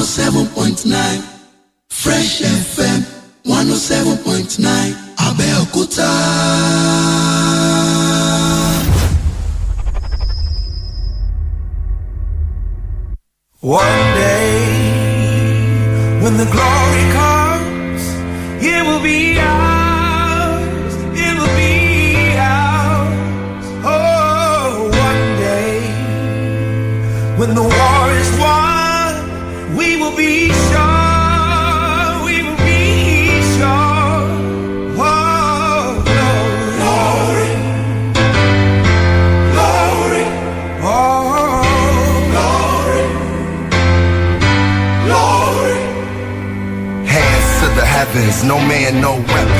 107.9 Fresh FM 107.9 Abẹ́òkúta. One day, when the glory comes, it will be ours. No man, no weapon.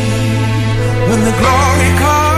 when the glory comes,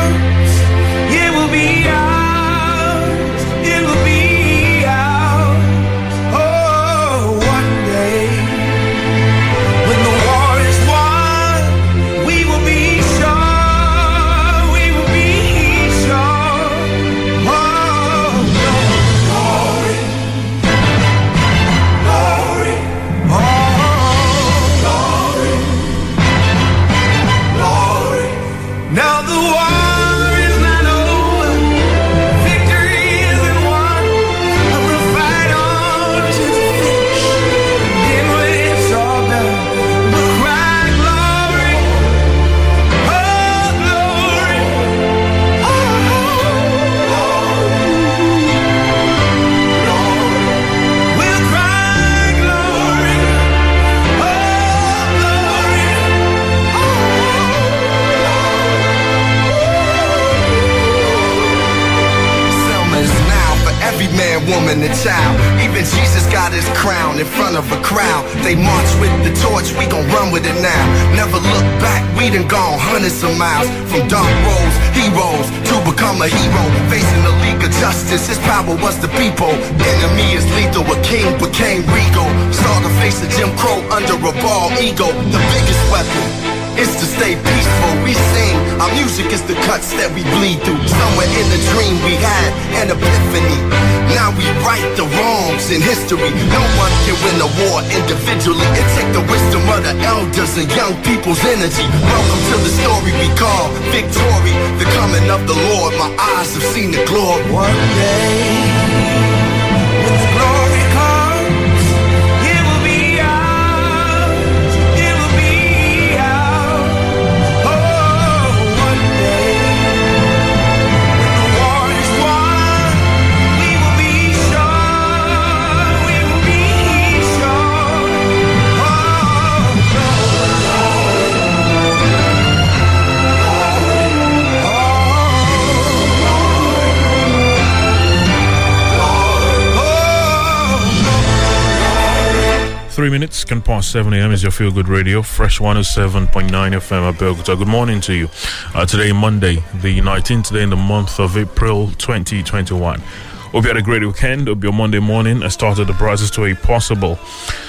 Three minutes can pass 7 a.m. is your feel good radio, Fresh 107.9 FM Abeokuta. Good morning to you. Uh, today, Monday, the 19th day in the month of April 2021. Hope you had a great weekend. Hope your Monday morning has started the brightest way possible.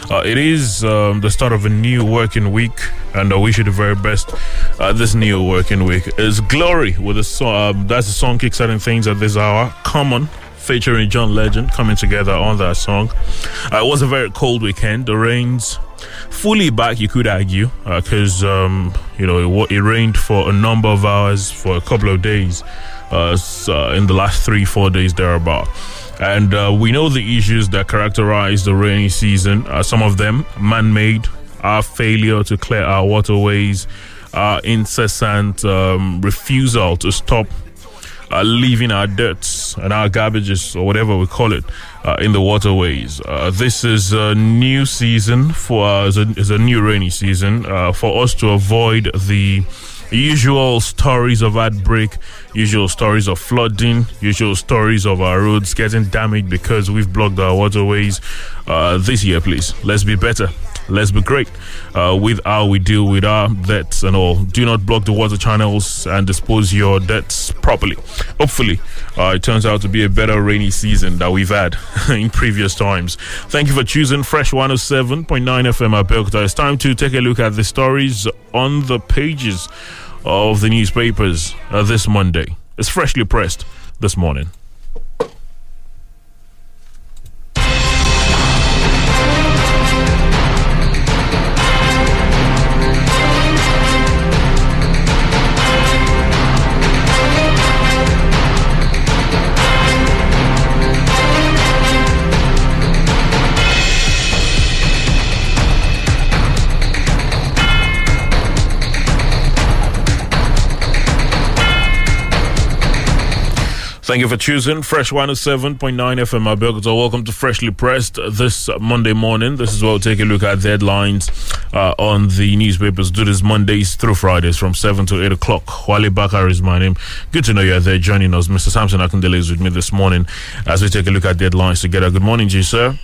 Uh, it is um, the start of a new working week, and I wish you the very best. Uh, this new working week is Glory with a song. Um, that's the song kickstarting things at this hour. Common featuring John Legend coming together on that song. Uh, it was a very cold weekend. The rains fully back, you could argue, because um, you know it, it rained for a number of hours for a couple of days uh, uh, in the last three four days thereabout. And uh, we know the issues that characterize the rainy season. Uh, some of them man-made, our failure to clear our waterways, our incessant um, refusal to stop uh, leaving our waste and our garbages or whatever we call it uh, in the waterways. Uh, this is a new season for us, uh, it's a new rainy season uh, for us to avoid the usual stories of outbreak, usual stories of flooding, usual stories of our roads getting damaged because we've blocked our waterways. This year, please, let's be better. Let's be great uh, with how we deal with our debts and all. Do not block the water channels and dispose your debts properly. Hopefully, uh, it turns out to be a better rainy season that we've had in previous times. Thank you for choosing Fresh 107.9 FM Abeokuta. It's time to take a look at the stories on the pages of the newspapers uh, this Monday. It's freshly pressed this morning. Thank you for choosing Fresh 107.9 FM Abeokuta. Welcome to Freshly Pressed this Monday morning. This is where we'll take a look at the headlines uh, on the newspapers. Do this Mondays through Fridays from 7 to 8 o'clock. Wale Bakar is my name. Good to know you're there joining us. Mr. Samson Akindele is with me this morning as we take a look at the headlines together. Good morning, G, sir.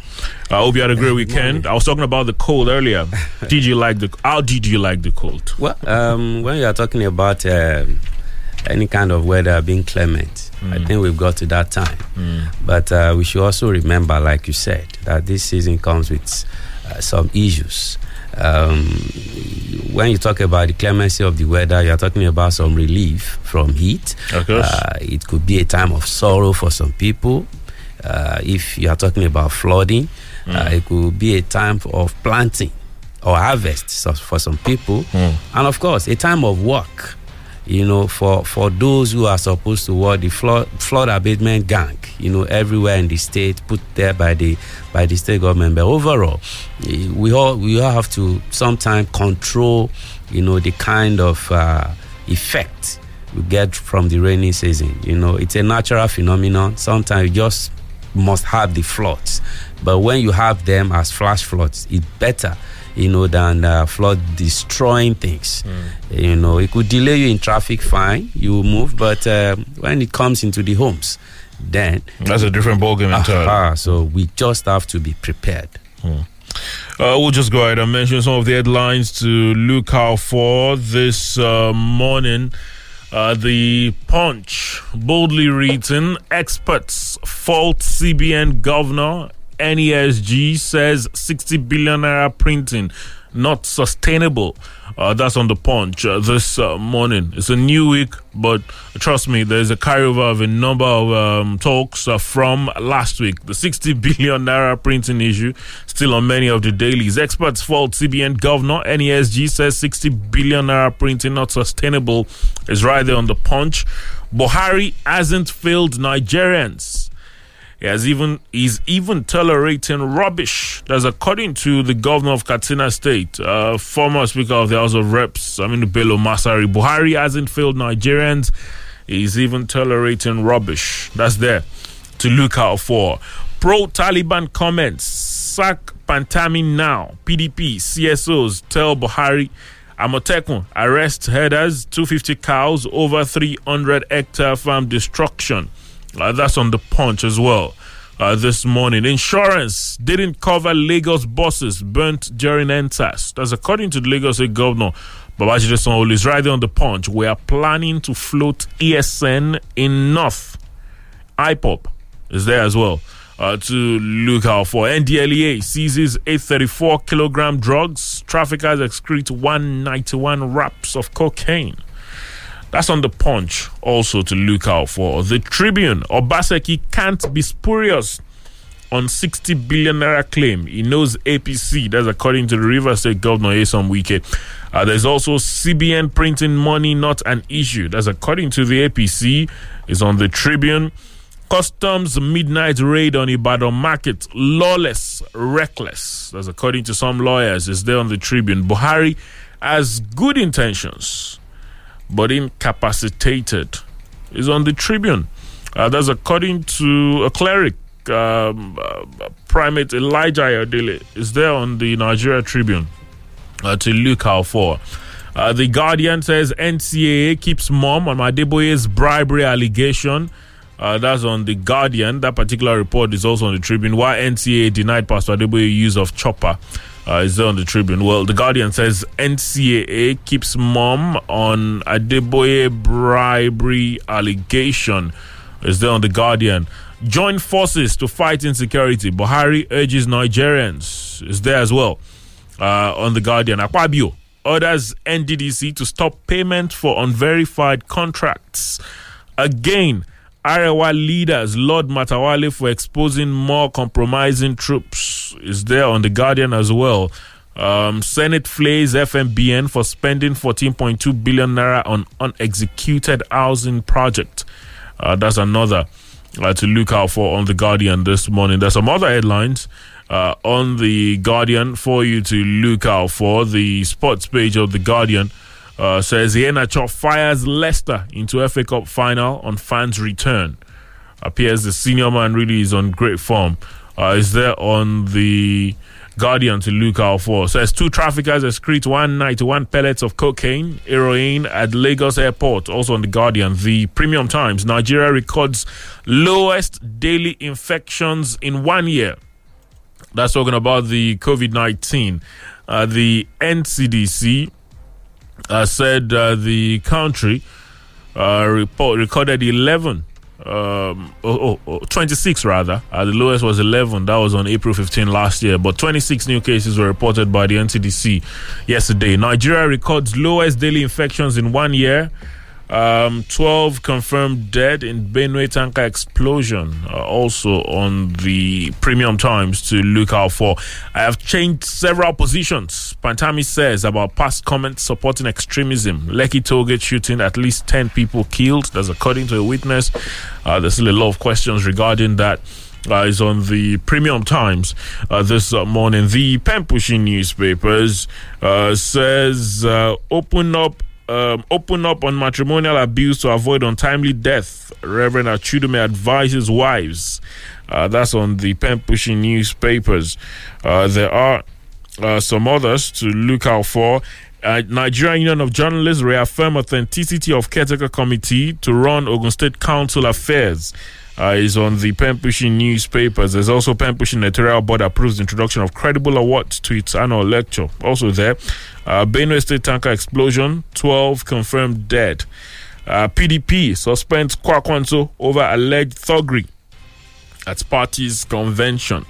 I hope you had a great weekend. I was talking about the cold earlier. Did you like the? How did you like the cold? Well, um, when you are talking about um, any kind of weather being clement, I think we've got to that time. But uh, we should also remember, like you said, that this season comes with uh, some issues. Um, when you talk about the clemency of the weather, you're talking about some relief from heat. Of course. Uh, it could be a time of sorrow for some people. Uh, if you are talking about flooding, uh, it could be a time of planting or harvest for some people. And of course, a time of work you know, for, for those who are supposed to work the flood, flood abatement gang, you know, everywhere in the state, put there by the by the state government. But overall, eh, we all we all have to sometimes control, you know, the kind of uh, effect we get from the rainy season. You know, it's a natural phenomenon. Sometimes you just must have the floods, but when you have them as flash floods, it's better you know, than uh, flood destroying things. You know, it could delay you in traffic, fine, you move, but uh, when it comes into the homes, then That's a different ballgame entirely. aha, so we just have to be prepared. Uh, we'll just go ahead and mention some of the headlines to look out for this uh, morning. Uh, the Punch boldly written experts fault CBN governor. NESG says 60 billion naira printing not sustainable. Uh, that's on the Punch uh, this uh, morning. It's a new week, but trust me, there's a carryover of a number of um, talks uh, from last week. The 60 billion naira printing issue still on many of the dailies. Experts fault CBN governor. NESG says 60 billion naira printing not sustainable. Is right there on the Punch. Buhari hasn't failed Nigerians. He has even he's even tolerating rubbish. That's according to the governor of Katsina State, uh, former Speaker of the House of Reps, I mean Bello Masari. Buhari hasn't failed Nigerians. He's even tolerating rubbish. That's there to look out for. Pro Taliban comments: sack Pantami now. PDP CSOs tell Buhari. Amotekun arrest headers, 250 cows, over 300 hectare farm destruction. Uh, that's on the punch as well. Uh, this morning, insurance didn't cover Lagos buses burnt during EndSARS. That's according to the Lagos State Governor Babajide Sanwo-Olu. Is right on the punch. We are planning to float ESN in North. IPOB is there as well uh, to look out for. NDLEA seizes 834 kilogram drugs. Traffickers excrete 191 wraps of cocaine. That's on the punch also to look out for. The Tribune, Obaseki can't be spurious on 60 billion naira claim. He knows APC. That's according to the River State Governor Nyesom Wike. Uh, there's also CBN printing money not an issue. That's according to the APC. Is on the Tribune. Customs midnight raid on Ibadan market. Lawless, reckless. That's according to some lawyers. Is there on the Tribune. Buhari has good intentions but incapacitated is on the Tribune. Uh, that's according to a cleric, um, uh, Primate Elijah Ayodele, is there on the Nigeria Tribune uh, to look out for. Uh, the Guardian says NCAA keeps mum on Adeboye's bribery allegation. Uh, that's on the Guardian. That particular report is also on the Tribune. Why NCAA denied Pastor Adeboye use of chopper uh, is there on the Tribune. Well, the Guardian says NCAA keeps mum on Adeboye bribery allegation. Is there on the Guardian. Join forces to fight insecurity. Buhari urges Nigerians. Is there as well uh, on the Guardian. Akpabio orders NDDC to stop payment for unverified contracts. Again, Arewa leaders Lord Matawalle for exposing more compromising troops is there on the Guardian as well. Um, Senate flays FMBN for spending 14.2 billion naira on unexecuted housing project. Uh, that's another uh, to look out for on the Guardian this morning. There's some other headlines uh, on the Guardian for you to look out for. The sports page of the Guardian uh, says Iheanacho fires Leicester into FA Cup final on fans' return. Appears the senior man really is on great form. Uh, is there on the Guardian to look out for? So Says two traffickers excrete one night one pellets of cocaine, heroin at Lagos airport. Also on the Guardian. The Premium Times Nigeria records lowest daily infections in one year. That's talking about the COVID 19. Uh, the NCDC uh, said uh, the country uh, report recorded 11, um, oh, oh, oh, 26 rather. Uh, the lowest was 11. That was on April 15 last year. But 26 new cases were reported by the NCDC yesterday. Nigeria records lowest daily infections in one year. Um, 12 confirmed dead in Benue tanker explosion. Uh, also on the Premium Times to look out for. I have changed several positions. Pantami says about past comments supporting extremism. Lekki Tollgate shooting, at least 10 people killed. That's according to a witness. Uh, there's still a lot of questions regarding that. Uh, is on the Premium Times uh, this uh, morning. The pen pushing newspapers uh, says uh, open up um, open up on matrimonial abuse to avoid untimely death. Reverend Achudume advises wives. Uh, that's on the pen pushing newspapers. Uh, there are uh, some others to look out for. Uh, Nigerian Union of Journalists reaffirm authenticity of caretaker committee to run Ogun State Council affairs. Uh, is on the pen pushing newspapers. There's also pen pushing editorial board approves the introduction of credible awards to its annual lecture. Also there, uh, Benue State tanker explosion, 12 confirmed dead. Uh, PDP suspends Kwankwaso over alleged thuggery at party's convention.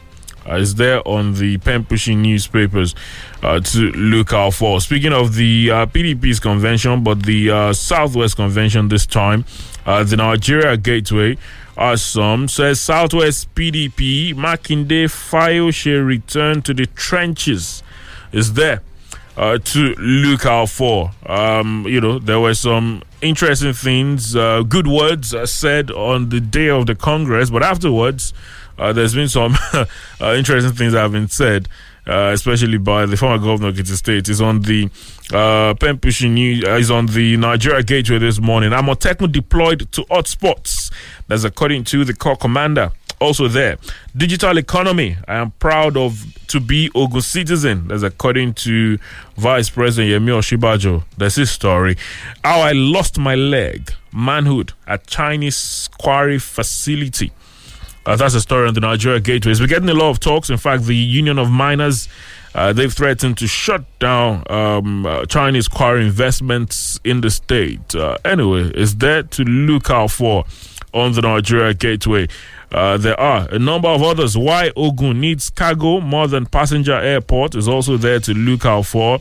Uh, is there on the pen pushing newspapers uh, to look out for. Speaking of the uh, PDP's convention, but the uh, Southwest convention this time, uh, the Nigeria Gateway, as some says Southwest PDP Makinde Fayose return to the trenches is there uh, to look out for. Um, you know, there were some interesting things, uh, good words uh, said on the day of the Congress, but afterwards, uh, there's been some uh, interesting things that have been said. Uh, especially by the former governor of Ekiti State, is on the uh, news, uh, is on the Nigeria Gateway this morning. Amotekun deployed to hotspots. That's according to the corps commander. Also there, digital economy. I am proud of to be Ogun citizen. That's according to Vice President Yemi Osinbajo. That's his story. How I lost my leg, manhood at Chinese quarry facility. Uh, that's a story on the Nigeria gateways. We're getting a lot of talks. In fact, the Union of Miners uh, they've threatened to shut down um, uh, Chinese quarry investments in the state. Uh, anyway, it's there to look out for on the Nigeria gateway. Uh, there are a number of others. Why Ogun needs cargo more than passenger airport is also there to look out for.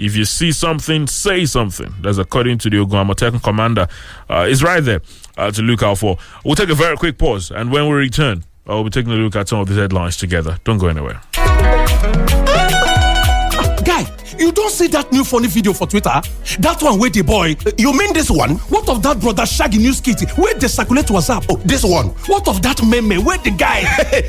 If you see something, say something. That's according to the Ogun Amotekun commander. Uh, is right there uh, to look out for. We'll take a very quick pause, and when we return, uh, we'll be taking a look at some of these headlines together. Don't go anywhere. guy you don see that new funny video for twitter that one with the boy You mean this one? what of that brother shaggy news kit wey dey circulate whatsapp Oh, this one. what of that meme Where the guy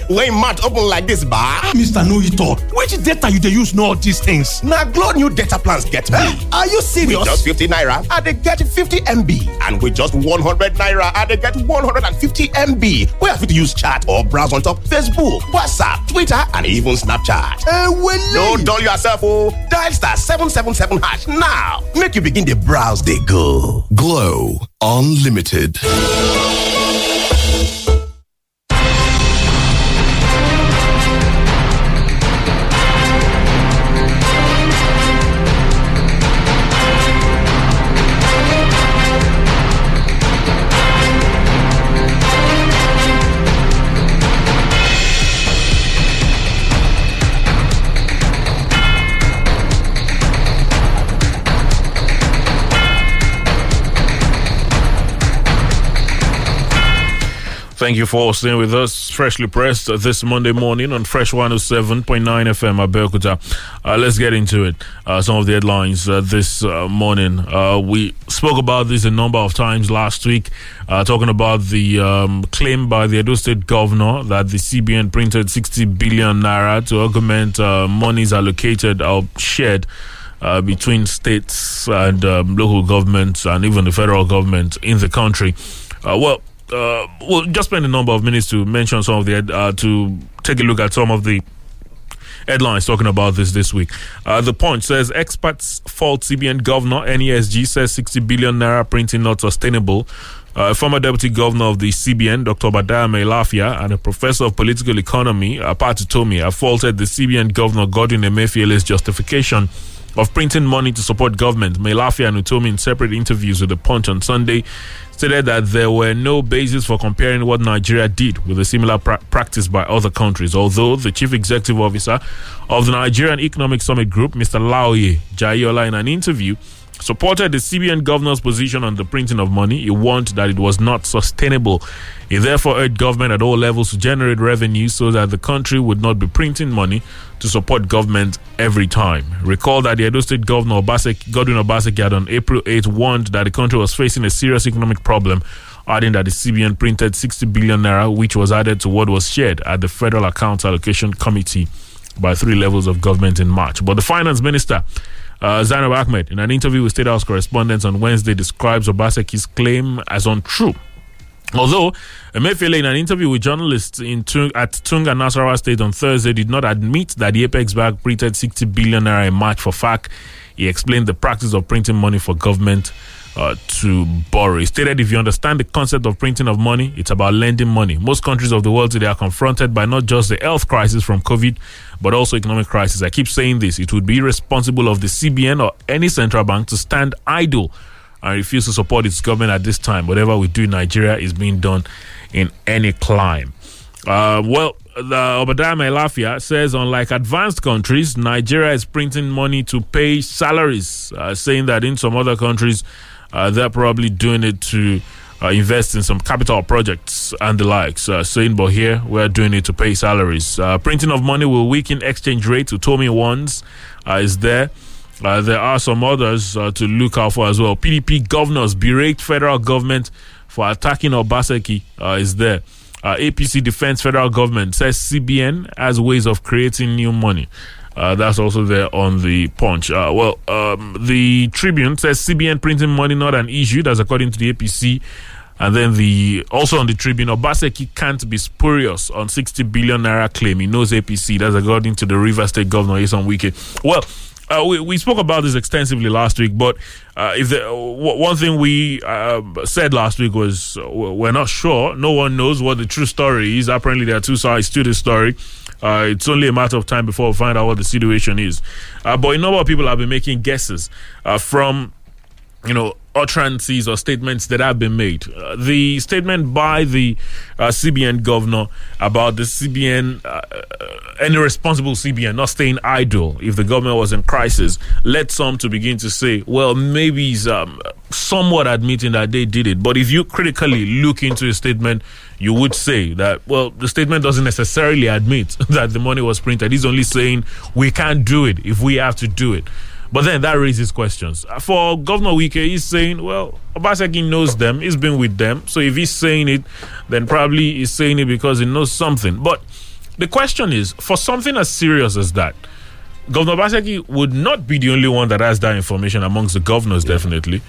when mouth open like this, ba. mr no all which data you dey use know all these things. Now, Glo new data plans get me. are you serious. With just 50 naira, I dey get 50 MB. And with just 100 naira, I dey get 150 MB. Where I fit use chat or browse on top Facebook, WhatsApp, Twitter, and even Snapchat. Uh, well, no dull yourself, oh. Dial star 777 hash now. Make you begin the browse, they go. Glo Unlimited. Thank you for staying with us. Freshly pressed this Monday morning on Fresh 107.9 FM Abeokuta. Uh, let's get into it. Uh, some of the headlines uh, this uh, morning. Uh, we spoke about this a number of times last week, uh, talking about the um, claim by the Edo State governor that the CBN printed 60 billion naira to augment monies allocated or shared. Uh, between states and um, local governments and even the federal government in the country. Uh, well, uh, we'll just spend a number of minutes to mention some of the uh, to take a look at some of the headlines talking about this this week. Uh, the Punch says experts fault CBN governor. NESG says 60 billion naira printing not sustainable. Uh, former deputy governor of the CBN, Dr. Obadiah Mailafia, and a professor of political economy, Pat Utomi, have faulted the CBN governor Godwin Emefiele's justification of printing money to support government. Mailafia and Utomi, in separate interviews with the Punch on Sunday, stated that there were no basis for comparing what Nigeria did with a similar pra- practice by other countries. Although the chief executive officer of the Nigerian Economic Summit Group, Mr. Laoye Jaiyeola, in an interview, supported the CBN governor's position on the printing of money. He warned that it was not sustainable. He therefore urged government at all levels to generate revenue so that the country would not be printing money to support government every time. Recall that the Edo State Governor Obaseki, Godwin Obaseki had on April 8 warned that the country was facing a serious economic problem, adding that the CBN printed 60 billion naira, which was added to what was shared at the Federal Accounts Allocation Committee by three levels of government in March. But the finance minister, uh, Zainab Ahmed, in an interview with State House correspondents on Wednesday, describes Obaseki's claim as untrue. Although Emefiele, in an interview with journalists in Tung, at Tunga Nasarawa State on Thursday, did not admit that the Apex Bank printed 60 billion naira in March for FAC, he explained the practice of printing money for government uh, to borrow. He stated, if you understand the concept of printing of money, it's about lending money. Most countries of the world today are confronted by not just the health crisis from COVID, but also economic crisis. I keep saying this. It would be irresponsible of the CBN or any central bank to stand idle and refuse to support its government at this time. Whatever we do in Nigeria is being done in any clime. Uh, well, the Obadiah Mailafia says, unlike advanced countries, Nigeria is printing money to pay salaries, uh, saying that in some other countries, they're probably doing it to uh, invest in some capital projects and the likes. Uh, saying, but here we're doing it to pay salaries. Uh, printing of money will weaken exchange rates. Utomi ones uh, is there. Uh, there are some others uh, to look out for as well. PDP governors berate federal government for attacking Obaseki uh, is there. Uh, APC defends federal government says CBN has ways of creating new money. Uh, that's also there on the punch. Uh, well, um, the Tribune says CBN printing money not an issue. That's according to the APC. And then the also on the Tribune, Obaseki can't be spurious on 60 billion naira claim. He knows APC. That's according to the River State Governor, Nyesom Wike. Well, uh, we, we spoke about this extensively last week, but uh, if the, w- one thing we uh, said last week was uh, we're not sure. No one knows what the true story is. Apparently, there are two sides to the story. Uh, it's only a matter of time before we find out what the situation is. Uh, but a number of people have been making guesses from, you know, utterances or statements that have been made. Uh, the statement by the uh, CBN governor about the CBN, uh, any responsible CBN not staying idle if the government was in crisis, led some to begin to say, well, maybe he's um, somewhat admitting that they did it. But if you critically look into a statement, you would say that, well, the statement doesn't necessarily admit that the money was printed. He's only saying we can't do it if we have to do it. But then that raises questions. For Governor Wike, he's saying, well, Obaseki knows them, he's been with them. So if he's saying it, then probably he's saying it because he knows something. But the question is, for something as serious as that, Governor Obaseki would not be the only one that has that information amongst the governors, definitely.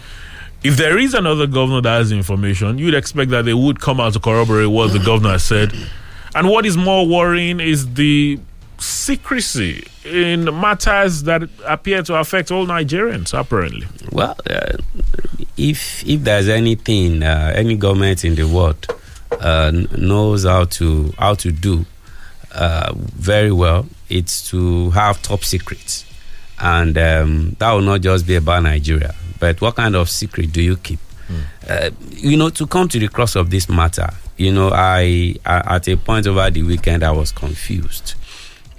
If there is another governor that has information, you'd expect that they would come out to corroborate what the governor has said. And what is more worrying is the secrecy in matters that appear to affect all Nigerians, apparently. Well, uh, if if there's anything uh, any government in the world uh, knows how to how to do uh, very well, it's to have top secrets, and um, that will not just be about Nigeria. But what kind of secret do you keep? Uh, you know, to come to the cross of this matter, you know, I, I at a point over the weekend I was confused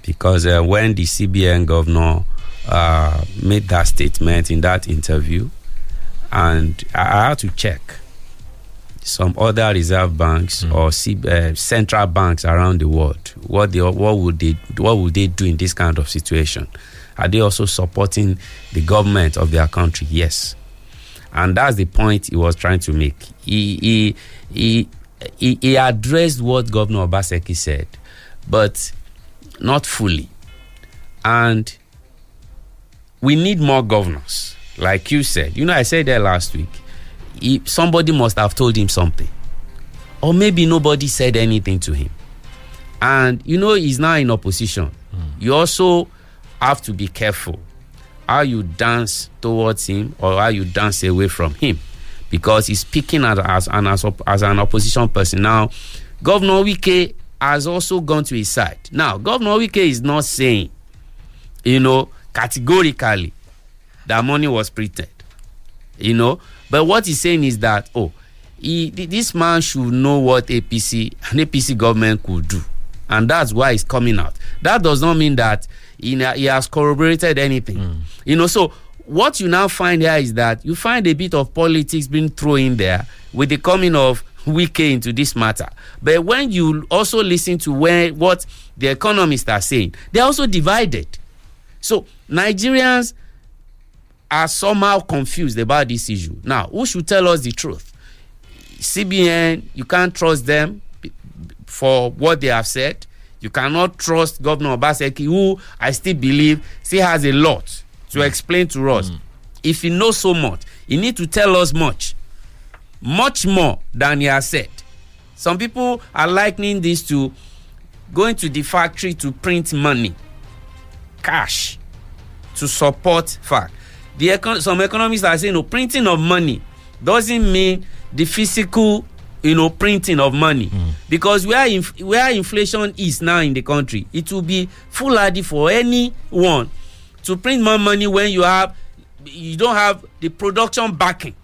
because uh, when the CBN governor uh, made that statement in that interview, and I, I had to check some other reserve banks or C, uh, central banks around the world. What they what would they what would they do in this kind of situation? Are they also supporting the government of their country? Yes, and that's the point he was trying to make. He he he he, he addressed what Governor Obaseki said, but not fully. And we need more governors, like you said. You know, I said that last week. He, somebody must have told him something, or maybe nobody said anything to him. And you know, he's now in opposition. Hmm. You also have to be careful how you dance towards him or how you dance away from him, because he's speaking as, as an as, as an opposition person. Now, Governor Wike has also gone to his side. Now, Governor Wike is not saying, you know, categorically that money was printed, you know. But what he's saying is that, oh, he, this man should know what APC and APC government could do. And that's why he's coming out. That does not mean that he, he has corroborated anything. Mm. You know, so what you now find here is that you find a bit of politics being thrown in there with the coming of Wike into this matter. But when you also listen to where what the economists are saying, they're also divided. So Nigerians are somehow confused about this issue. Now, who should tell us the truth? CBN, you can't trust them for what they have said. You cannot trust Governor Obaseki, who I still believe still has a lot to mm. explain to us. Mm. If he knows so much, he need to tell us much, much more than he has said. Some people are likening this to going to the factory to print money, cash, to support fact. The econ- some economists are saying, no, printing of money doesn't mean the physical, you know, printing of money. Hmm. Because where inf- where inflation is now in the country, it will be foolhardy for anyone to print more money when you have you don't have the production backing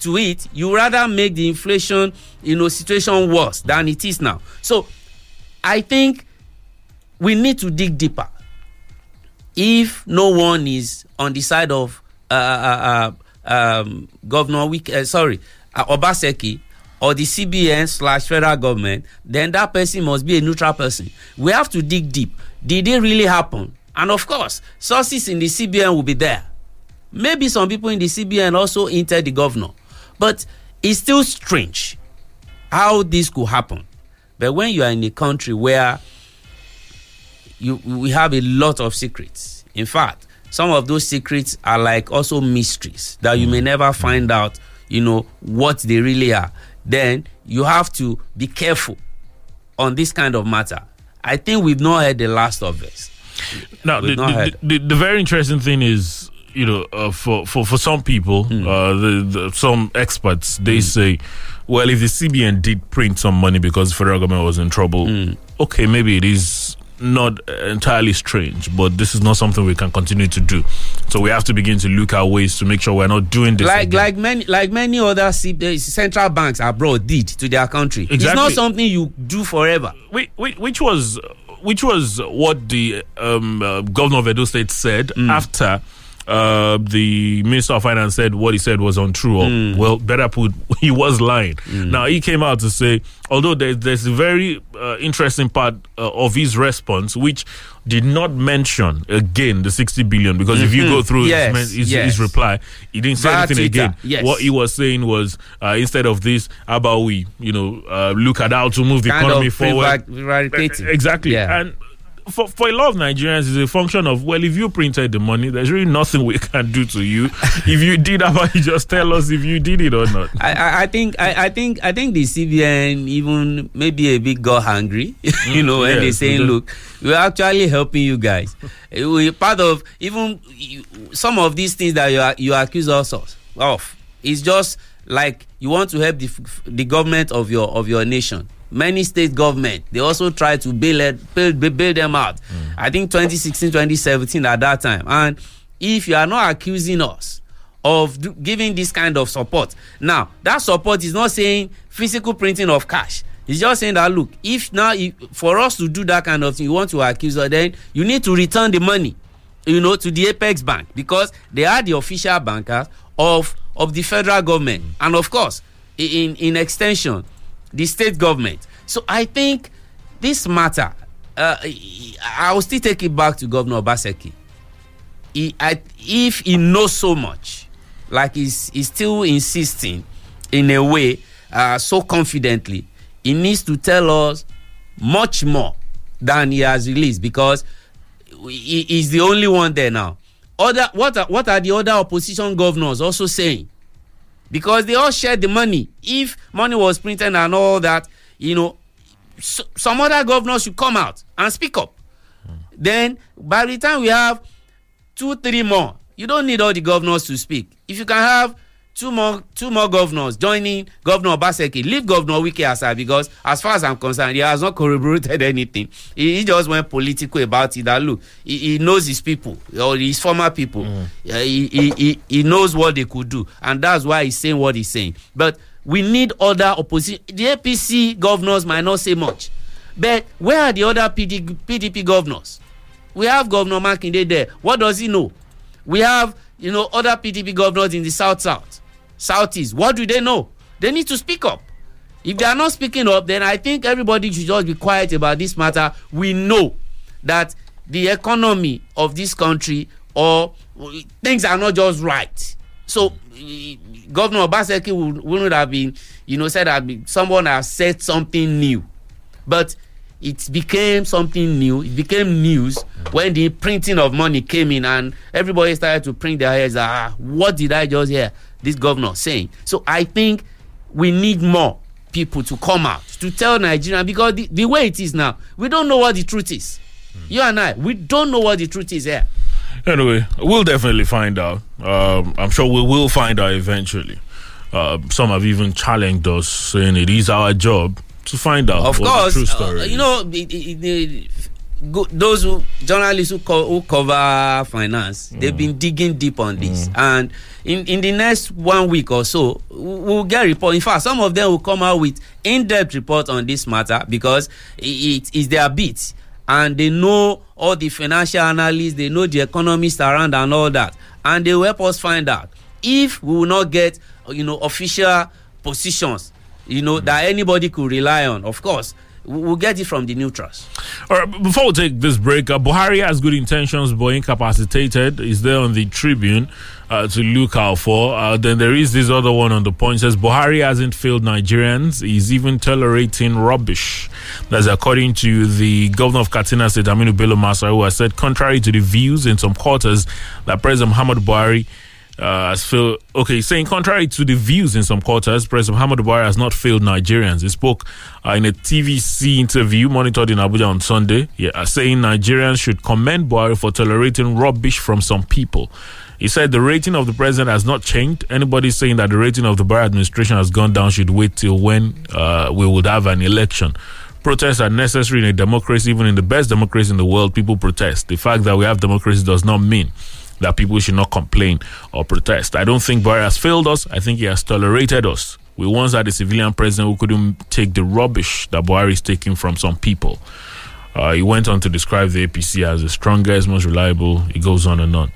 to it. You rather make the inflation, you know, situation worse than it is now. So, I think we need to dig deeper if no one is on the side of uh, uh, uh, um, Governor Wike, uh, sorry, uh, Obaseki or the CBN slash federal government, then that person must be a neutral person. We have to dig deep. Did it really happen? And of course, sources in the CBN will be there. Maybe some people in the CBN also entered the governor, but it's still strange how this could happen. But when you are in a country where you we have a lot of secrets. In fact, some of those secrets are like also mysteries that you may mm. never find mm. out, you know, what they really are. Then you have to be careful on this kind of matter. I think we've not heard the last of this. Now, the, the, the, the very interesting thing is, you know, uh, for, for, for some people, Hmm. uh, the, the, some experts, they say, well, if the CBN did print some money because the federal government was in trouble, Hmm. okay, maybe it is not entirely strange, but this is not something we can continue to do. So we have to begin to look at ways to make sure we're not doing this. like again. like many like many other C- uh, central banks abroad did to their country. It's not something you do forever. which, which, which was which was what the um, uh, governor of Edo State said Mm. after uh, the Minister of Finance said what he said was untrue, or Hmm. well, better put, he was lying. Now he came out to say, although there's there's a very uh, interesting part uh, of his response, which did not mention again the 60 billion, because if you go through Mm-hmm. Yes, his, his, yes. his reply, he didn't say anything again. yes. What he was saying was, uh, instead of this, how about we, you know, uh, look at how to move the kind economy forward. prevaricating. Exactly. Yeah. And for, for a lot of Nigerians, it's a function of, well, if you printed the money, there's really nothing we can do to you. if you did, how about you just tell us if you did it or not? I, I, think I, I think I think the CBN even maybe a bit got hungry, you know, when they're saying, "Look, we're actually helping you guys." Eh, we part of even some of these things that you are, you accuse us of. of. It's just like you want to help the, the government of your of your nation. Many state government they also try to bail it, bail, bail bail them out. Hmm. I think 2016, 2017 at that time. And if you are not accusing us of giving this kind of support. Now, that support is not saying physical printing of cash. It's just saying that look, if now you, for us to do that kind of thing, you want to accuse us, then you need to return the money, you know, to the Apex Bank because they are the official bankers of of the federal government, and of course, in in extension, the state government. So I think this matter, uh, I will still take it back to Governor Obaseki he, I, if he knows so much, like he's, he's still insisting in a way, uh, so confidently, he needs to tell us much more than he has released because he, he's the only one there now. Other what are, what are the other opposition governors also saying? Because they all share the money. If money was printed and all that, you know, so, some other governors should come out and speak up. Then by the time we have two three more you don't need all the governors to speak if you can have two more two more governors joining governor obaseki. Leave governor wike aside because as far as i'm concerned he has not corroborated anything. He, he just went political about it. That look he, he knows his people or his former people. Uh, he, he, he, he knows what they could do and that's why he's saying what he's saying. But we need other opposition the apc governors might not say much but where are the other PD, pdp governors? We have governor makinde there. What does he know? We have you know other pdp governors in the south south southeast. What do they know? They need to speak up. If they are not speaking up then i think everybody should just be quiet about this matter. We know that the economy of this country or things are not just right. So governor obaseki would, wouldn't have been you know said that someone has said something new. But it became something new. It became news when the printing of money came in and everybody started to print their heads ah what did i just hear this governor saying. So i think we need more people to come out to tell Nigeria because the, the way it is now we don't know what the truth is. You and i we don't know what the truth is here. Anyway, we'll definitely find out. Um, I'm sure we will find out eventually. Uh, some have even challenged us, saying it is our job to find out of course uh, you know the, the, the, go, those who journalists who, co- who cover finance mm. they've been digging deep on this. Mm. And in in the next one week or so we- we'll get report. In fact some of them will come out with in-depth report on this matter because it is their beat. And they know all the financial analysts they know the economists around and all that. And they will help us find out if we will not get you know official positions you know mm. that anybody could rely on. Of course we'll get it from the neutrals All right, before we take this break, uh, Buhari has good intentions but incapacitated. Is there on the Tribune uh, to look out for? Uh, then there is this other one on the point says Buhari hasn't failed Nigerians. He's even tolerating rubbish. That's according to the governor of Katsina State, Aminu Bello Masa, who has said, contrary to the views in some quarters that President Muhammad Buhari uh, has failed. Okay, saying contrary to the views in some quarters, President Muhammad Buhari has not failed Nigerians. He spoke uh, in a TVC interview monitored in Abuja on Sunday, yeah, uh, saying Nigerians should commend Buhari for tolerating rubbish from some people. He said the rating of the president has not changed. Anybody saying that the rating of the Buhari administration has gone down should wait till when uh, we would have an election. Protests are necessary in a democracy, even in the best democracy in the world. People protest. The fact that we have democracy does not mean that people should not complain or protest. I don't think Buhari has failed us. I think he has tolerated us. We once had a civilian president who couldn't take the rubbish that Buhari is taking from some people. Uh, he went on to describe the APC as the strongest, most reliable. It goes on and on.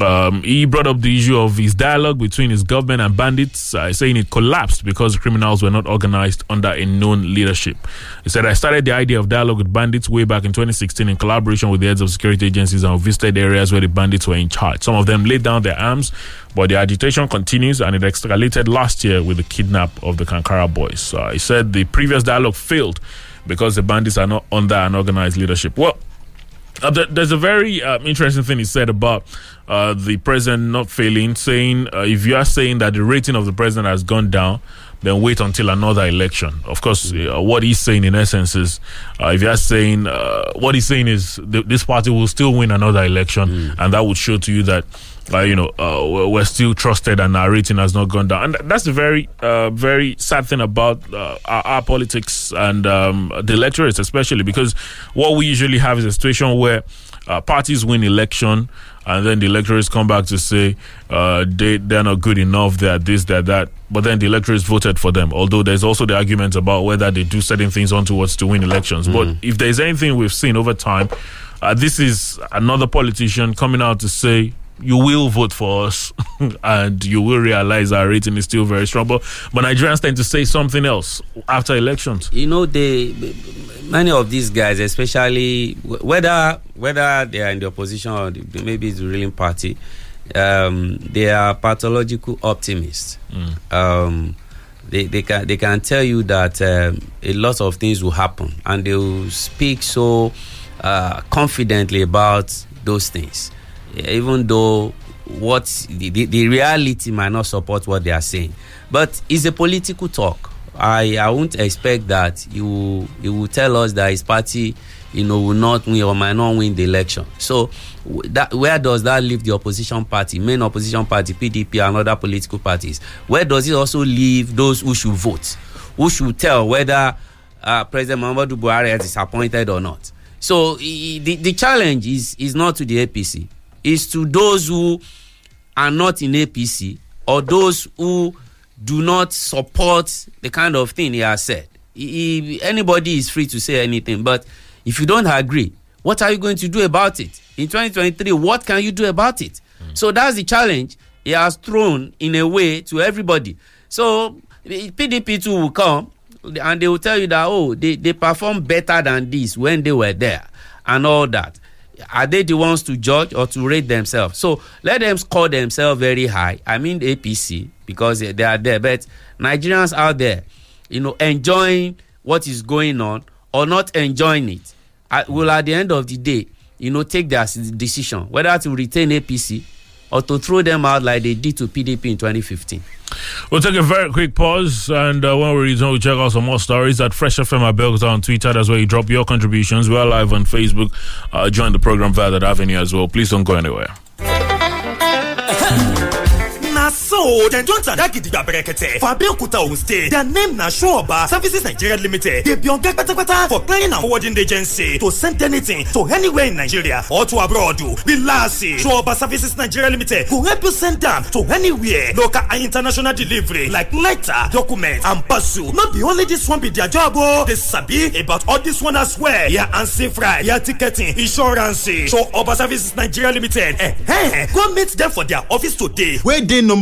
Um, he brought up the issue of his dialogue between his government and bandits, uh, saying it collapsed because criminals were not organized under a known leadership. He said, I started the idea of dialogue with bandits way back in 2016 in collaboration with the heads of security agencies and visited areas where the bandits were in charge. Some of them laid down their arms, but the agitation continues and it escalated last year with the kidnap of the Kankara boys. Uh, he said the previous dialogue failed because the bandits are not under an organized leadership. Well, uh, th- there's a very uh, interesting thing he said about uh, the president not failing, saying uh, if you are saying that the rating of the president has gone down, then wait until another election. Of course, uh, what he's saying in essence is, uh, if you are saying uh, what he's saying is th- this party will still win another election, and that would show to you that. Uh, you know, uh, we're- still trusted and our rating has not gone down. And th- that's the very, uh, very sad thing about uh, our, our politics and um, the electorates, especially because what we usually have is a situation where uh, parties win election and then the electorates come back to say uh, they, they're not good enough, they're this, they're that. But then the electorates voted for them. Although there's also the argument about whether they do certain things on towards to win elections. But if there's anything we've seen over time, uh, this is another politician coming out to say, you will vote for us and you will realize our rating is still very strong. But, but Nigerians tend to say something else after elections. you know they many of these guys especially whether whether they are in the opposition or maybe it's the ruling party um, they are pathological optimists um, they, they can they can tell you that um, a lot of things will happen and they will speak so uh, confidently about those things even though what the, the, the reality might not support what they are saying. But it's a political talk. I i won't expect that he will will tell us that his party you know will not win or might not win the election. So that where does that leave the opposition party main opposition party pdp and other political parties? Where does it also leave those who should vote who should tell whether uh, president muhammadu buhari is disappointed or not? So the, the challenge is is not to the apc is to those who are not in apc or those who do not support the kind of thing he has said. He- anybody is free to say anything but if you don't agree what are you going to do about it? In 2023 what can you do about it? Mm. So that's the challenge he has thrown in a way to everybody. So pdp too will come and they will tell you that oh they they perform better than this when they were there and all that are they the ones to judge or to rate themselves? So let them score themselves very high. I mean apc because they, they are there. But nigerians out there you know enjoying what is going on or not enjoying it I, will at the end of the day you know take their decision whether to retain apc or to throw them out like they did to pdp in 2015 We'll take a very quick pause, and uh, when we return, we'll check out some more stories at Fresh FM Abeokuta on Twitter. That's where you drop your contributions. We're live on Facebook. Uh, join the program via that avenue as well. Please don't go anywhere. Na so dem don tada gidigba berekete for abeokuta ogun state their name na suoba services nigeria limited. Dey be oga kpatakpata for clearing and forwarding agency to send anything to anywhere in nigeria or to abroad. O relax suoba services nigeria limited go help you send am to anywhere. Local and international delivery like letter document and parcel. No be only this one be their job o. Dey sabi about all this one as well. Ya ansi fry ya ticketing insurance. Suoba services nigeria limited. Eh, eh, go meet them for their office today. Wey dey number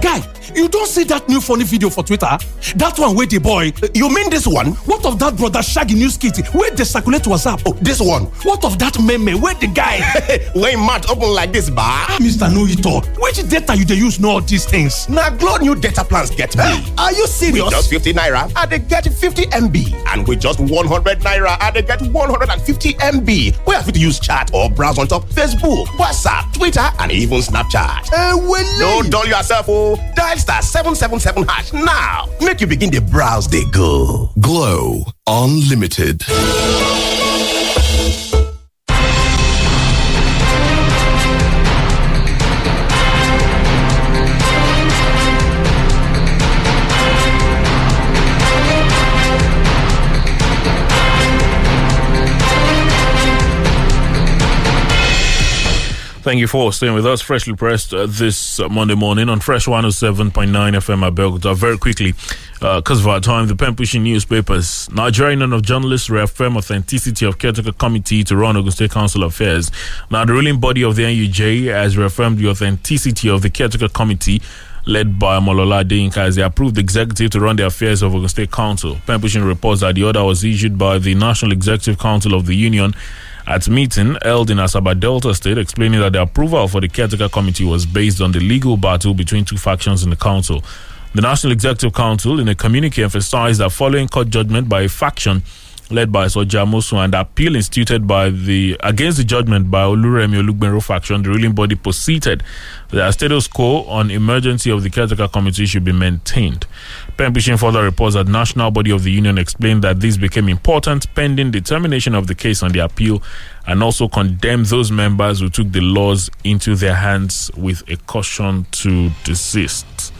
Guy, you don't see that new funny video for Twitter? That one wey the boy. You mean this one? What of that brother Shaggy news kit wey dey circulate WhatsApp? Oh, this one. What of that meme where the guy? when mouth open like this, ba. Mr. No Ito, which data you dey use know all these things? Na Glo new data plans get me. Ah, are you serious. With just 50 naira, I dey get 50 MB. And with just 100 naira, I dey get 150 MB. I fit to use chat or browse on top Facebook, WhatsApp, Twitter, and even Snapchat. ewele. No dull yourself, oh. Dial Dial star 777 hash now. Make you begin the browse they go. Glo Unlimited. Thank you for staying with us. Freshly pressed uh, this uh, Monday morning on Fresh 107.9 FM at Belgota. Very quickly, because of our time, the pen pushing newspapers. Nigerian of Journalists reaffirm authenticity of caretaker committee to run Ogun State Council affairs. Now, the ruling body of the NUJ has reaffirmed the authenticity of the caretaker committee led by Molola Adeyinka as they approved the executive to run the affairs of Ogun State Council. Pen pushing reports that the order was issued by the National Executive Council of the Union at meeting held in Asaba Delta State, explaining that the approval for the caretaker committee was based on the legal battle between two factions in the council. The National Executive Council, in a communique, emphasized that following court judgment by a faction led by Soja Mosu and appeal instituted by the against the judgment by Oluremi Olugbenro faction, the ruling body proceeded that status quo on emergency of the caretaker committee should be maintained. Pen Pushing further reports that national body of the union explained that this became important pending determination of the case on the appeal and also condemned those members who took the laws into their hands with a caution to desist.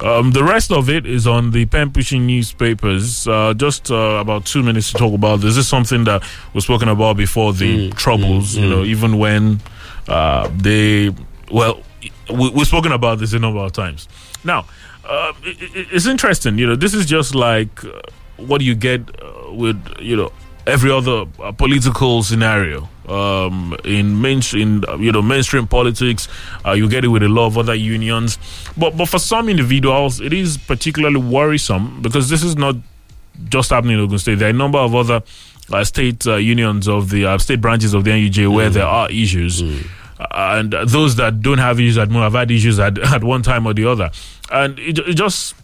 Um, the rest of it is on the pen pushing newspapers. Uh, just uh, about two minutes to talk about this. This is something that was spoken about before the troubles. you know, even when uh, they, well, we, we've spoken about this a number of times. Now, uh, it, it- it's interesting. You know, this is just like uh, what you get uh, with you know every other uh, political scenario um, in mainstream, you know, mainstream politics. Uh, you get it with a lot of other unions, but but for some individuals, it is particularly worrisome because this is not just happening in Ogun State. There are a number of other uh, state uh, unions of the uh, state branches of the NUJ where there are issues. Uh, and those that don't have issues that have had issues at, at one time or the other. And it, it just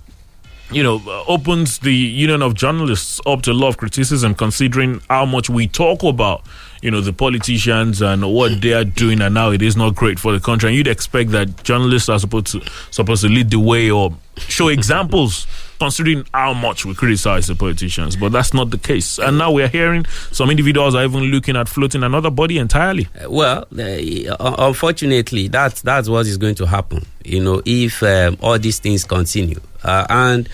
you know, uh, opens the Union of Journalists up to a lot of criticism, considering how much we talk about, you know, the politicians and what they are doing, and now it is not great for the country. And you'd expect that journalists are supposed to supposed to lead the way or show examples, considering how much we criticize the politicians. But that's not the case. And now we are hearing some individuals are even looking at floating another body entirely. Well, uh, unfortunately, that's that's what is going to happen. You know, if um, all these things continue, uh, and